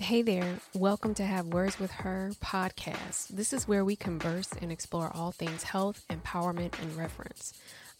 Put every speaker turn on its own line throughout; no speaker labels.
Hey there, welcome to Have Words with Her podcast. This is where we converse and explore all things health, empowerment, and reverence.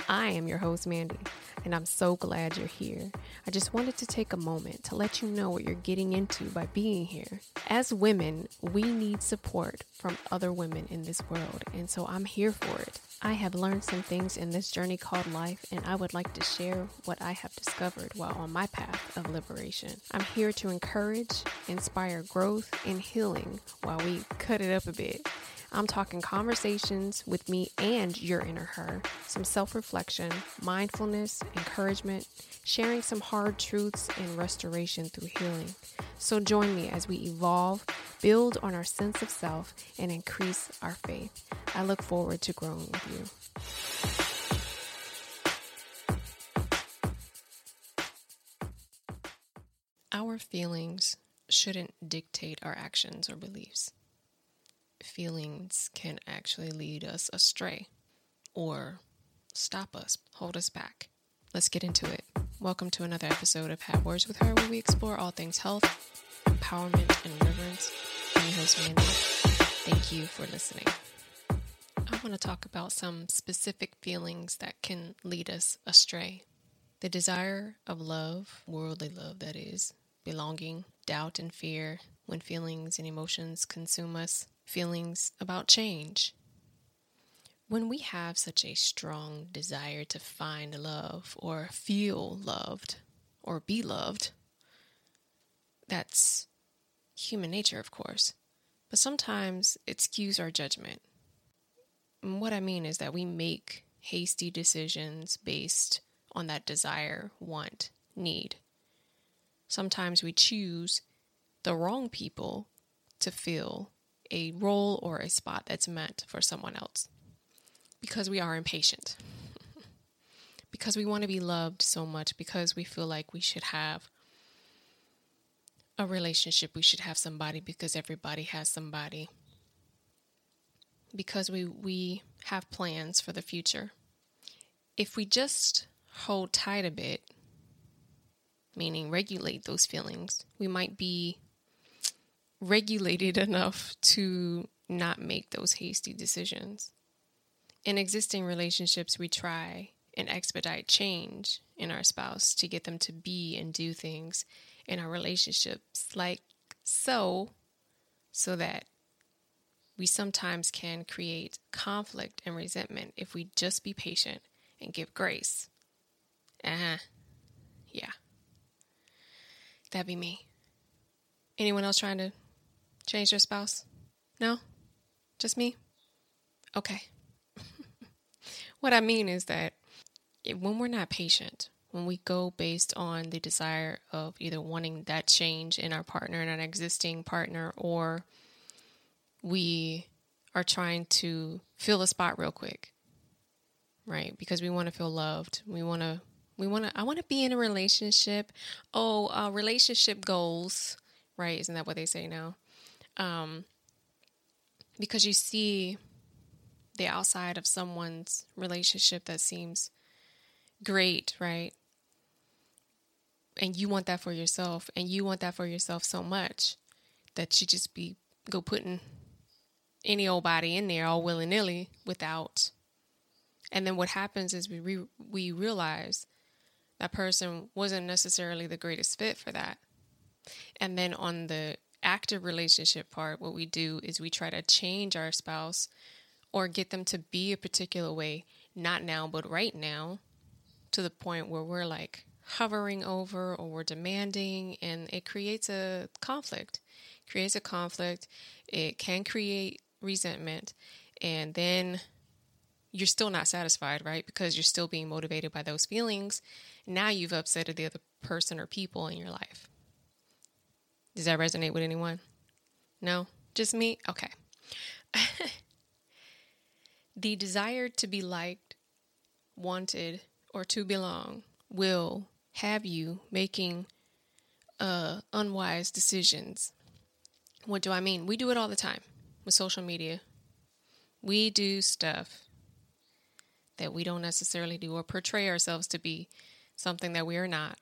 I am your host, Mandy, and I'm so glad you're here. I just wanted to take a moment to let you know what you're getting into by being here. As women, we need support from other women in this world, and so I'm here for it. I have learned some things in this journey called life, and I would like to share what I have discovered while on my path of liberation. I'm here to encourage, inspire growth, and healing while we cut it up a bit. I'm talking conversations with me and your inner her, some self reflection, mindfulness, encouragement, sharing some hard truths, and restoration through healing. So join me as we evolve, build on our sense of self, and increase our faith. I look forward to growing with you. Our feelings shouldn't dictate our actions or beliefs feelings can actually lead us astray or stop us, hold us back. Let's get into it. Welcome to another episode of Have Words with Her, where we explore all things health, empowerment, and reverence. I'm your host, Mandy. Thank you for listening. I want to talk about some specific feelings that can lead us astray. The desire of love, worldly love that is, belonging, doubt, and fear when feelings and emotions consume us, feelings about change. When we have such a strong desire to find love or feel loved or be loved, that's human nature, of course, but sometimes it skews our judgment. And what I mean is that we make hasty decisions based on that desire, want, need. Sometimes we choose the wrong people to feel a role or a spot that's meant for someone else because we are impatient. because we want to be loved so much, because we feel like we should have a relationship, we should have somebody because everybody has somebody. Because we, we have plans for the future. If we just hold tight a bit, meaning regulate those feelings, we might be regulated enough to not make those hasty decisions. In existing relationships, we try and expedite change in our spouse to get them to be and do things in our relationships, like so, so that we sometimes can create conflict and resentment if we just be patient and give grace. Uh huh. Yeah. That'd be me. Anyone else trying to Change your spouse? No? Just me? Okay. what I mean is that when we're not patient, when we go based on the desire of either wanting that change in our partner, in an existing partner, or we are trying to fill a spot real quick, right? Because we want to feel loved. We want to, we want to, I want to be in a relationship. Oh, uh, relationship goals, right? Isn't that what they say now? Um, because you see the outside of someone's relationship that seems great, right? And you want that for yourself, and you want that for yourself so much that you just be go putting any old body in there all willy nilly without. And then what happens is we re- we realize that person wasn't necessarily the greatest fit for that. And then on the active relationship part, what we do is we try to change our spouse or get them to be a particular way, not now, but right now, to the point where we're like hovering over or we're demanding, and it creates a conflict. Creates a conflict. It can create resentment, and then you're still not satisfied, right? Because you're still being motivated by those feelings. Now you've upset the other person or people in your life. Does that resonate with anyone? No? Just me? Okay. the desire to be liked, wanted, or to belong will have you making uh, unwise decisions. What do I mean? We do it all the time with social media. We do stuff that we don't necessarily do or portray ourselves to be something that we are not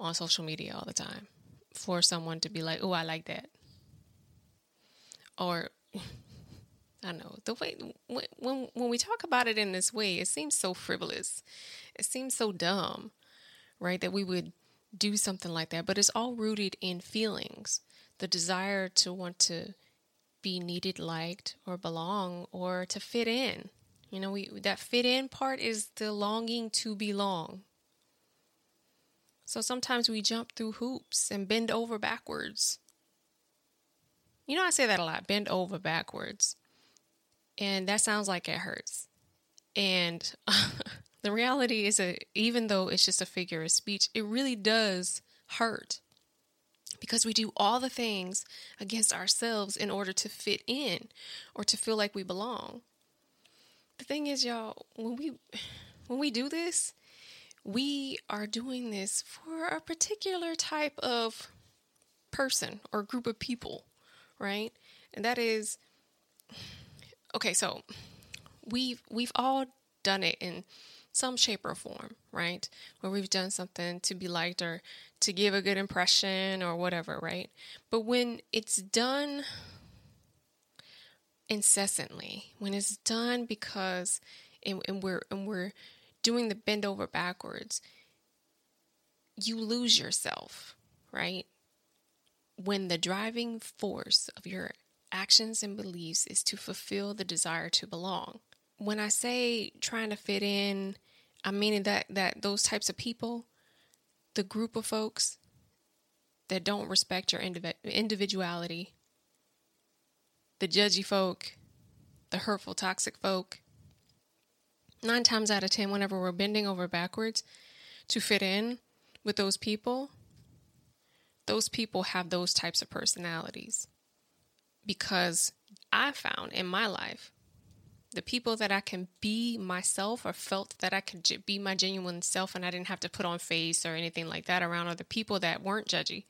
on social media all the time for someone to be like, "Oh, I like that," or I know the way when when we talk about it in this way, it seems so frivolous. It seems so dumb, right? That we would do something like that, but it's all rooted in feelings, the desire to want to be needed, liked, or belong, or to fit in. You know, we that fit in part is the longing to belong. So sometimes we jump through hoops and bend over backwards. You know, I say that a lot bend over backwards. And that sounds like it hurts. And the reality is that even though it's just a figure of speech, it really does hurt because we do all the things against ourselves in order to fit in or to feel like we belong. The thing is, y'all, when we when we do this, we are doing this for a particular type of person or group of people, right? And that is okay, so we've we've all done it in some shape or form, right? Where we've done something to be liked or to give a good impression or whatever, right? But when it's done incessantly, when it's done because and, and we're and we're doing the bend over backwards, you lose yourself, right? When the driving force of your actions and beliefs is to fulfill the desire to belong. When I say trying to fit in, I'm meaning that that those types of people, the group of folks that don't respect your individuality, the judgy folk, the hurtful, toxic folk. Nine times out of ten, whenever we're bending over backwards to fit in with those people, those people have those types of personalities. Because I found in my life the people that I can be myself or felt that I could be my genuine self and I didn't have to put on face or anything like that around are the people that weren't judgy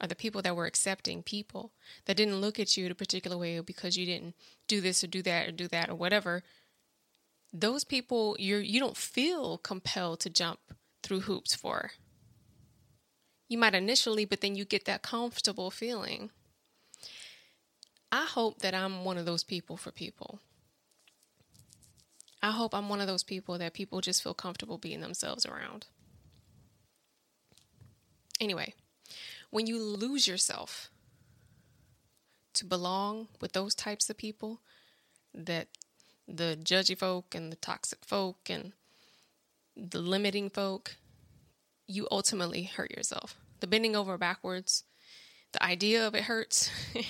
are the people that were accepting people that didn't look at you a particular way because you didn't do this or do that or do that or whatever those people you're you don't feel compelled to jump through hoops for you might initially but then you get that comfortable feeling I hope that I'm one of those people for people. I hope I'm one of those people that people just feel comfortable being themselves around. Anyway, when you lose yourself to belong with those types of people, that the judgy folk and the toxic folk and the limiting folk, you ultimately hurt yourself. The bending over backwards, the idea of it hurts.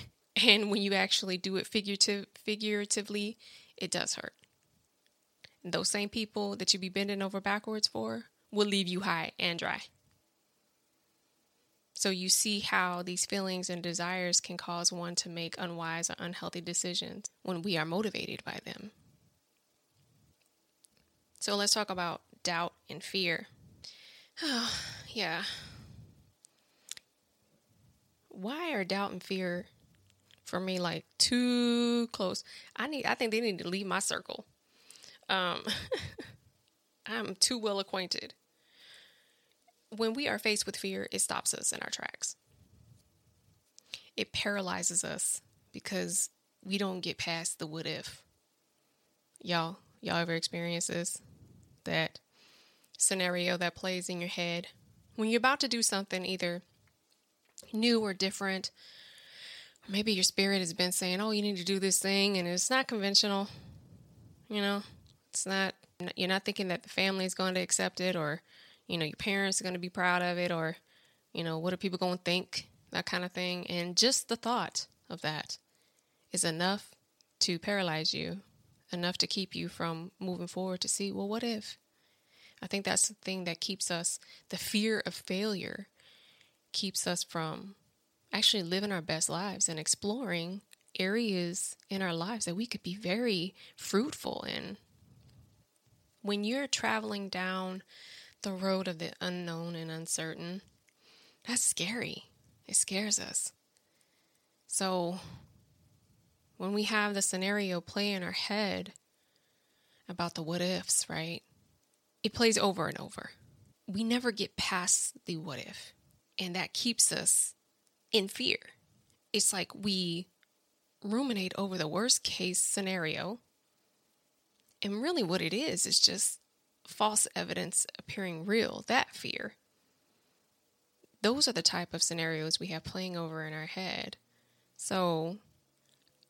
And when you actually do it figurative, figuratively, it does hurt. And those same people that you be bending over backwards for will leave you high and dry. So you see how these feelings and desires can cause one to make unwise or unhealthy decisions when we are motivated by them. So let's talk about doubt and fear. Oh, yeah. Why are doubt and fear for me like too close. I need I think they need to leave my circle. Um I'm too well acquainted. When we are faced with fear, it stops us in our tracks. It paralyzes us because we don't get past the what if. Y'all, y'all ever experience this? That scenario that plays in your head when you're about to do something either new or different maybe your spirit has been saying, "Oh, you need to do this thing," and it's not conventional. You know, it's not. You're not thinking that the family is going to accept it, or you know, your parents are going to be proud of it, or you know, what are people going to think? That kind of thing. And just the thought of that is enough to paralyze you, enough to keep you from moving forward to see, well, what if? I think that's the thing that keeps us, the fear of failure keeps us from actually living our best lives and exploring areas in our lives that we could be very fruitful in. When you're traveling down the road of the unknown and uncertain, that's scary. It scares us. So, when we have the scenario play in our head about the what ifs, right? It plays over and over. We never get past the what if. And that keeps us in fear. It's like we ruminate over the worst case scenario. And really, what it is, is just false evidence appearing real, that fear. Those are the type of scenarios we have playing over in our head. So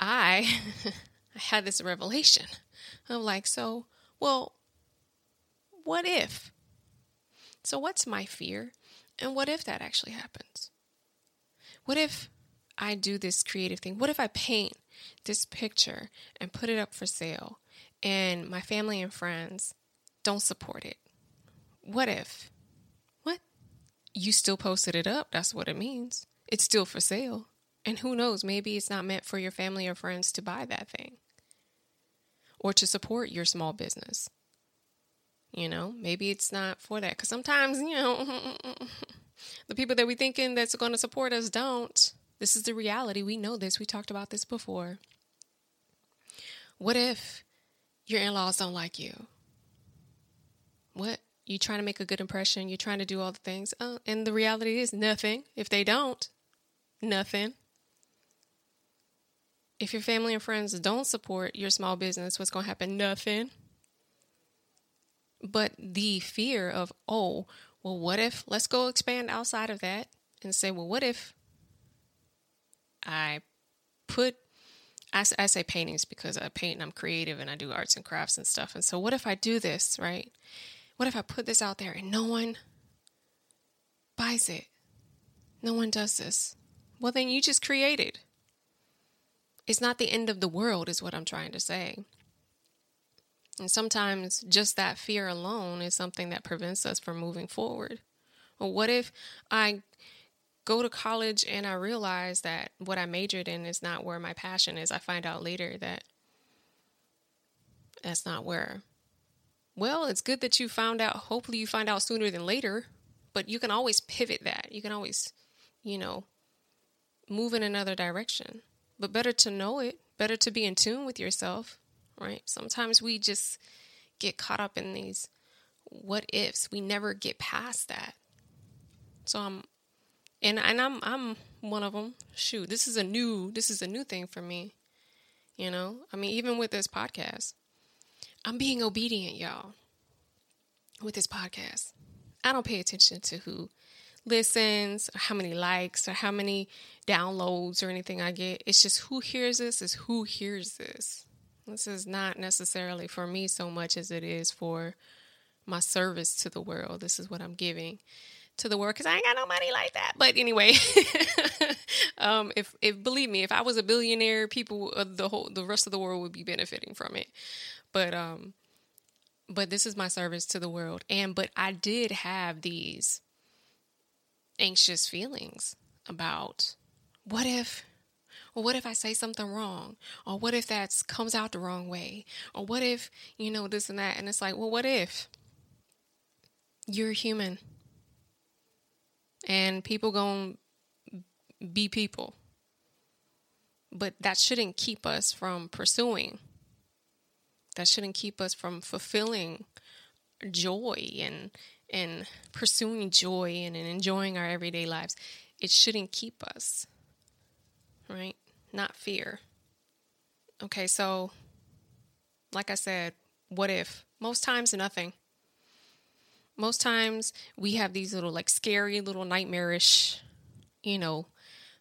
I, I had this revelation. I'm like, so, well, what if? So, what's my fear? And what if that actually happens? What if I do this creative thing? What if I paint this picture and put it up for sale and my family and friends don't support it? What if? What? You still posted it up. That's what it means. It's still for sale. And who knows, maybe it's not meant for your family or friends to buy that thing or to support your small business. You know, maybe it's not for that. Because sometimes, you know, the people that we thinking that's going to support us don't. This is the reality. We know this. We talked about this before. What if your in laws don't like you? What? You trying to make a good impression? You're trying to do all the things. Oh, and the reality is nothing. If they don't, nothing. If your family and friends don't support your small business, what's going to happen? Nothing. But the fear of, oh, well, what if, let's go expand outside of that and say, well, what if I put, I, I say paintings because I paint and I'm creative and I do arts and crafts and stuff. And so, what if I do this, right? What if I put this out there and no one buys it? No one does this. Well, then you just created. It's not the end of the world, is what I'm trying to say. And sometimes just that fear alone is something that prevents us from moving forward. Well, what if I go to college and I realize that what I majored in is not where my passion is? I find out later that that's not where. Well, it's good that you found out. Hopefully, you find out sooner than later, but you can always pivot that. You can always, you know, move in another direction. But better to know it, better to be in tune with yourself right? Sometimes we just get caught up in these what ifs. We never get past that. So I'm and and I'm I'm one of them. Shoot, this is a new this is a new thing for me. You know? I mean, even with this podcast. I'm being obedient, y'all. With this podcast. I don't pay attention to who listens or how many likes or how many downloads or anything I get. It's just who hears this is who hears this. This is not necessarily for me so much as it is for my service to the world. This is what I'm giving to the world because I ain't got no money like that. But anyway, um, if if believe me, if I was a billionaire, people uh, the whole the rest of the world would be benefiting from it. But um, but this is my service to the world, and but I did have these anxious feelings about what if well, what if I say something wrong? Or what if that comes out the wrong way? Or what if, you know, this and that? And it's like, well, what if you're human and people to be people? But that shouldn't keep us from pursuing. That shouldn't keep us from fulfilling joy and and pursuing joy and, and enjoying our everyday lives. It shouldn't keep us right? Not fear. Okay, so like I said, what if? Most times, nothing. Most times, we have these little, like, scary, little nightmarish, you know,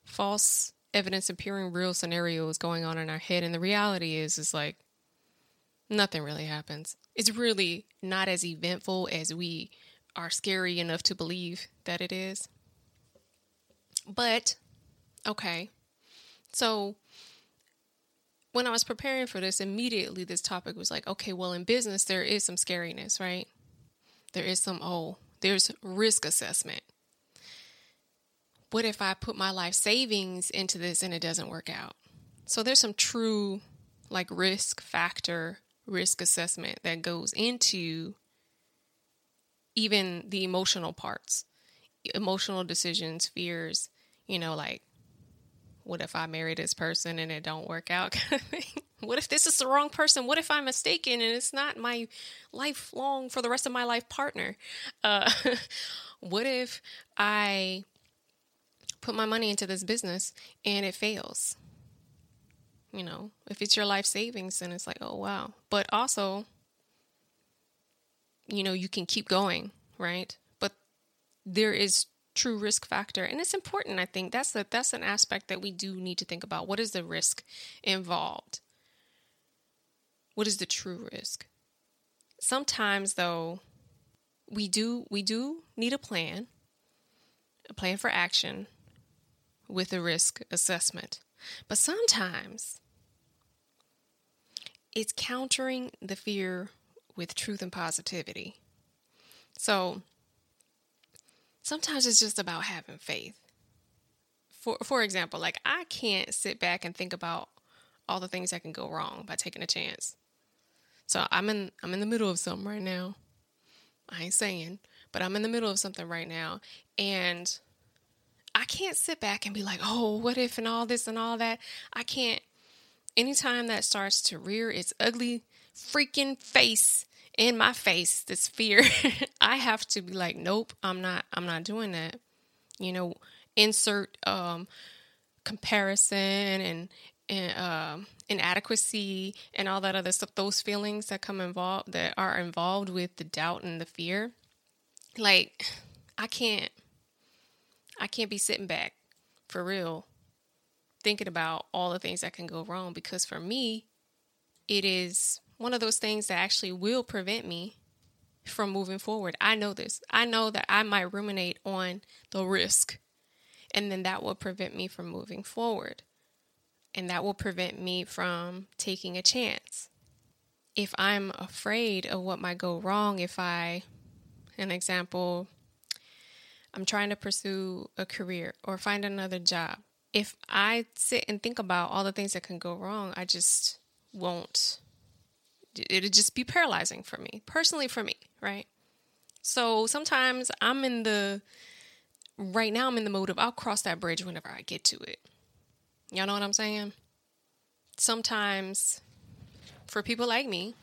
false evidence appearing real scenarios going on in our head. And the reality is, is like, nothing really happens. It's really not as eventful as we are scary enough to believe that it is. But, okay, so when I was preparing for this, immediately this topic was like, okay, well, in business, there is some scariness, right? There is some, oh, there's risk assessment. What if I put my life savings into this and it doesn't work out? So there's some true, like, risk factor, risk assessment that goes into even the emotional parts, emotional decisions, fears, you know, like what if I marry this person and it don't work out? what if this is the wrong person? What if I'm mistaken and it's not my lifelong for the rest of my life partner? Uh, what if I put my money into this business and it fails. You know, if it's your life savings, then it's like, oh, wow. But also, you know, you can keep going, right? But there is true risk factor and it's important i think. That's a, that's an aspect that we do need to think about. What is the risk involved? What is the true risk? Sometimes though we do we do need a plan a plan for action with a risk assessment. But sometimes it's countering the fear with truth and positivity so sometimes it's just about having faith. For for example, like I can't sit back and think about all the things that can go wrong by taking a chance. So I'm in I'm in the middle of something right now. I ain't saying, but I'm in the middle of something right now and I can't sit back and be like, "Oh, what if and all this and all that." I can't anytime that starts to rear its ugly freaking face in my face this fear i have to be like nope i'm not i'm not doing that. You know insert um comparison and and um inadequacy and all that other stuff those feelings that come involved that are involved with the doubt and the fear. Like i can't i can't be sitting back for real thinking about all the things that can go wrong because for me it is one of those things that actually will prevent me from moving forward. I know this. I know that I might ruminate on the risk, and then that will prevent me from moving forward. And that will prevent me from taking a chance. If I'm afraid of what might go wrong, if I, an example, I'm trying to pursue a career or find another job. If I sit and think about all the things that can go wrong, I just won't it'd just be paralyzing for me, personally for me, right? So sometimes I'm in the right now I'm in the mode of I'll cross that bridge whenever I get to it. Y'all know what I'm saying? Sometimes for people like me,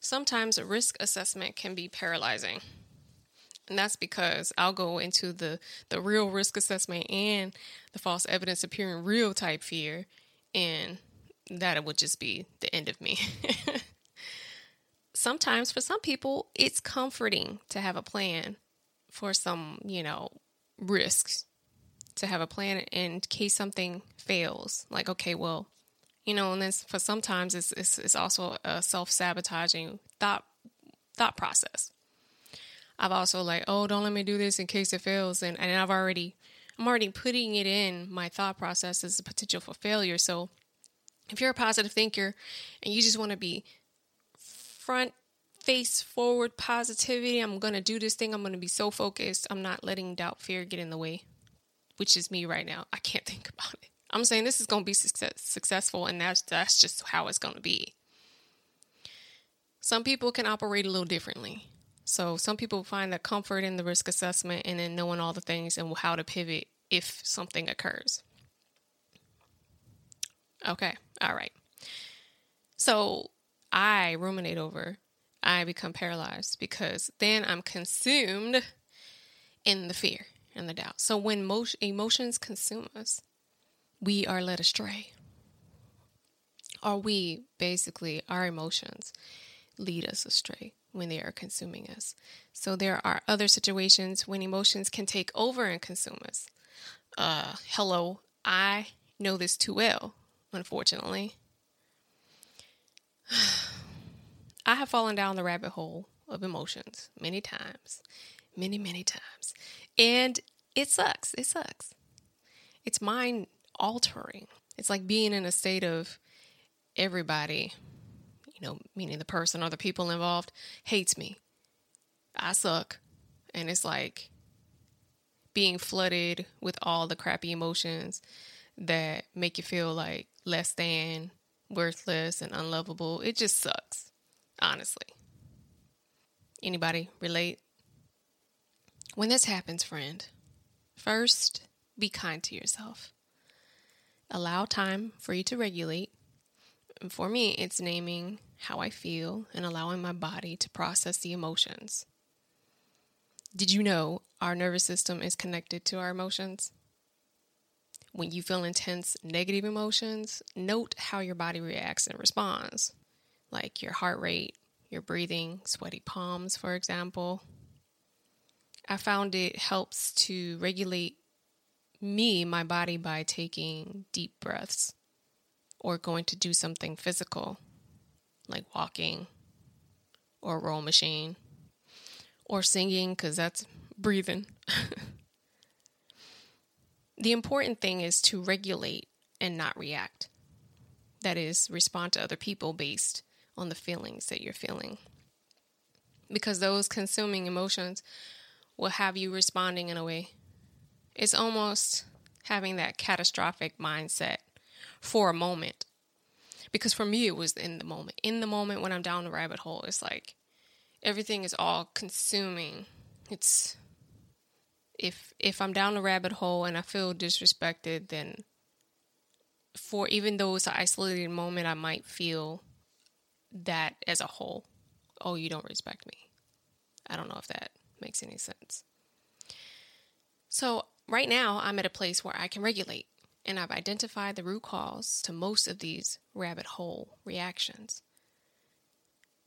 sometimes a risk assessment can be paralyzing. And that's because I'll go into the the real risk assessment and the false evidence appearing real type fear and that would just be the end of me. sometimes for some people, it's comforting to have a plan for some, you know, risks, to have a plan in case something fails. Like, okay, well, you know, and then for sometimes it's, it's, it's also a self sabotaging thought thought process. I've also like, oh, don't let me do this in case it fails, and and I've already I'm already putting it in my thought process as a potential for failure. So if you're a positive thinker and you just want to be front face forward positivity. I'm going to do this thing. I'm going to be so focused. I'm not letting doubt, fear get in the way, which is me right now. I can't think about it. I'm saying this is going to be success, successful, and that's that's just how it's going to be. Some people can operate a little differently. So some people find that comfort in the risk assessment and then knowing all the things and how to pivot if something occurs. Okay, all right. So I ruminate over, I become paralyzed because then I'm consumed in the fear and the doubt. So when emotions consume us, we are led astray. Or we basically, our emotions lead us astray when they are consuming us. So there are other situations when emotions can take over and consume us. Uh, hello, I know this too well, unfortunately. I have fallen down the rabbit hole of emotions many times, many, many times. And it sucks. It sucks. It's mind altering. It's like being in a state of everybody, you know, meaning the person or the people involved, hates me. I suck. And it's like being flooded with all the crappy emotions that make you feel like less than, worthless and unlovable. It just sucks, honestly. Anybody relate? When this happens, friend, first be kind to yourself. Allow time for you to regulate. And for me, it's naming how I feel and allowing my body to process the emotions. Did you know our nervous system is connected to our emotions? When you feel intense negative emotions, note how your body reacts and responds, like your heart rate, your breathing, sweaty palms, for example. I found it helps to regulate me, my body, by taking deep breaths or going to do something physical like walking or roll machine or singing because that's breathing. the important thing is to regulate and not react. That is, respond to other people based on the feelings that you're feeling. Because those consuming emotions will have you responding in a way. It's almost having that catastrophic mindset for a moment. Because for me, it was in the moment. In the moment when I'm down the rabbit hole, it's like everything is all consuming. It's if if I'm down a rabbit hole and I feel disrespected, then for even though it's an isolated moment, I might feel that as a whole. Oh, you don't respect me. I don't know if that makes any sense. So, right now, I'm at a place where I can regulate, and I've identified the root cause to most of these rabbit hole reactions.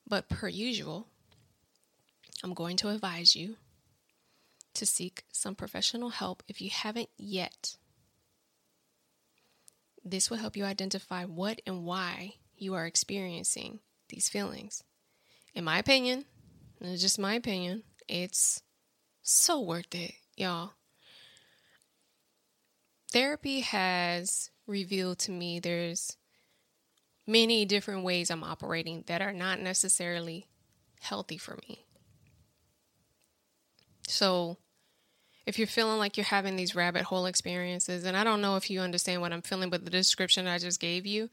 But, per usual, I'm going to advise you to seek some professional help if you haven't yet. This will help you identify what and why you are experiencing these feelings. In my opinion, it's just my opinion, it's so worth it, y'all. Therapy has revealed to me there's many different ways I'm operating that are not necessarily healthy for me. So, if you're feeling like you're having these rabbit hole experiences, and I don't know if you understand what I'm feeling, but the description I just gave you,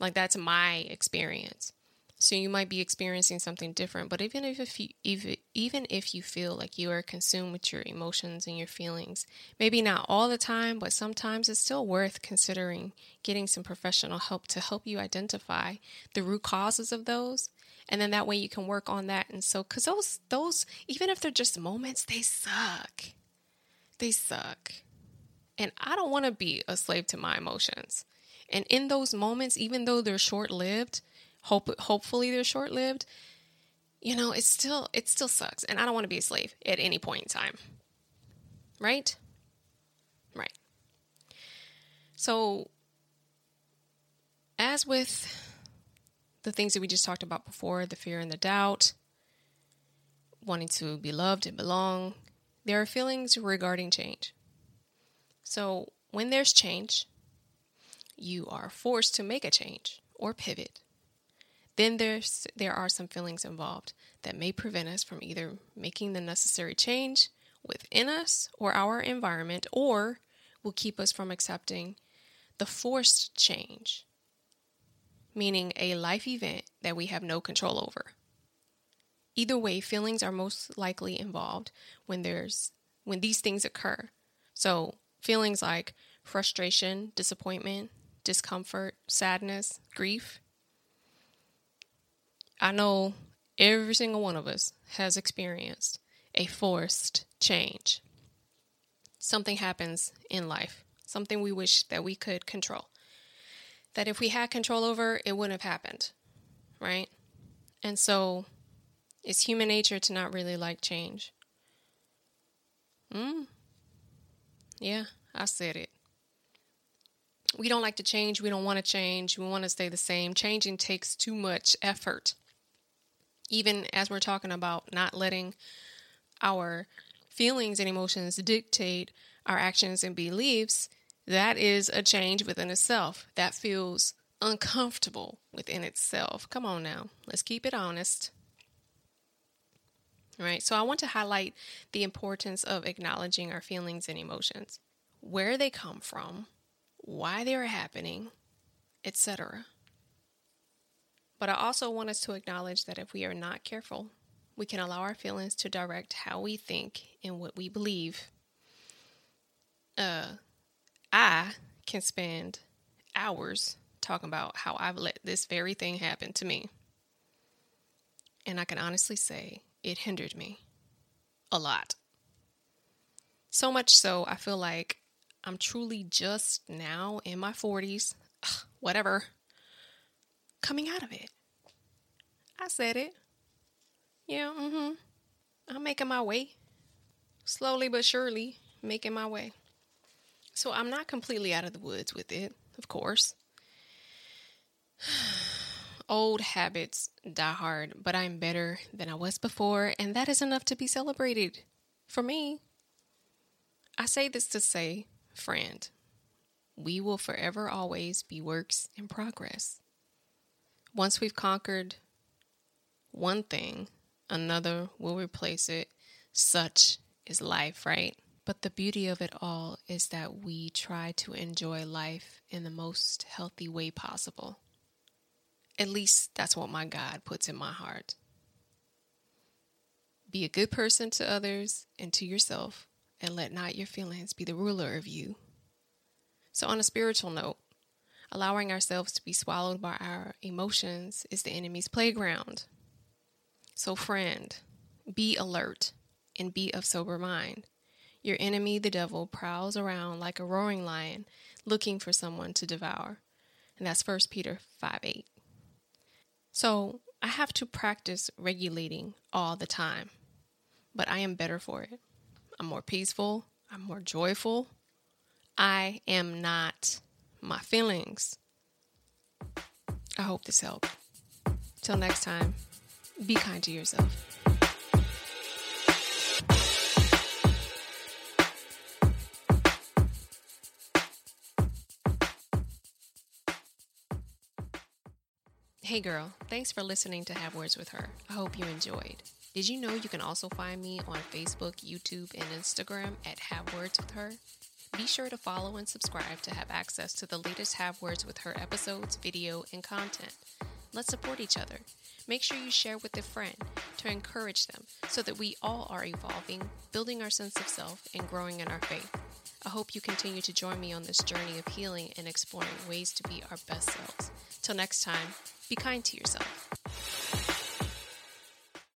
like that's my experience. So you might be experiencing something different, but even if you even even if you feel like you are consumed with your emotions and your feelings, maybe not all the time, but sometimes it's still worth considering getting some professional help to help you identify the root causes of those, and then that way you can work on that. And so, because those those even if they're just moments, they suck. They suck, and I don't want to be a slave to my emotions. And in those moments, even though they're short lived hope hopefully they're short lived. You know, it still it still sucks, and I don't want to be a slave at any point in time. Right? Right. So, as with the things that we just talked about before, the fear and the doubt, wanting to be loved and belong, there are feelings regarding change. So, when there's change, you are forced to make a change or pivot then there's there are some feelings involved that may prevent us from either making the necessary change within us or our environment or will keep us from accepting the forced change meaning a life event that we have no control over either way feelings are most likely involved when there's when these things occur so feelings like frustration disappointment discomfort sadness grief I know every single one of us has experienced a forced change. Something happens in life, something we wish that we could control. That if we had control over, it wouldn't have happened, right? And so it's human nature to not really like change. Hmm. Yeah, I said it. We don't like to change. We don't want to change. We want to stay the same. Changing takes too much effort even as we're talking about not letting our feelings and emotions dictate our actions and beliefs, that is a change within itself. That feels uncomfortable within itself. Come on now, let's keep it honest. Right, so I want to highlight the importance of acknowledging our feelings and emotions, where they come from, why they are happening, etc. But I also want us to acknowledge that if we are not careful, we can allow our feelings to direct how we think and what we believe. Uh, I can spend hours talking about how I've let this very thing happen to me. And I can honestly say it hindered me a lot. So much so, I feel like I'm truly just now in my 40s, ugh, whatever, coming out of it. I said it. Yeah, mm hmm. I'm making my way. Slowly but surely, making my way. So I'm not completely out of the woods with it, of course. Old habits die hard, but I'm better than I was before, and that is enough to be celebrated for me. I say this to say, friend, we will forever always be works in progress. Once we've conquered one thing, another will replace it. Such is life, right? But the beauty of it all is that we try to enjoy life in the most healthy way possible. At least that's what my God puts in my heart. Be a good person to others and to yourself, and let not your feelings be the ruler of you. So, on a spiritual note, allowing ourselves to be swallowed by our emotions is the enemy's playground. So, friend, be alert and be of sober mind. Your enemy, the devil, prowls around like a roaring lion looking for someone to devour. And that's 1 Peter 5 8. So, I have to practice regulating all the time, but I am better for it. I'm more peaceful. I'm more joyful. I am not my feelings. I hope this helped. Till next time, be kind to yourself. Hey girl, thanks for listening to Have Words with Her. I hope you enjoyed. Did you know you can also find me on Facebook, YouTube, and Instagram at Have Words with Her? Be sure to follow and subscribe to have access to the latest Have Words with Her episodes, video, and content. Let's support each other. Make sure you share with a friend to encourage them so that we all are evolving, building our sense of self, and growing in our faith. I hope you continue to join me on this journey of healing and exploring ways to be our best selves. Till next time, be kind to yourself.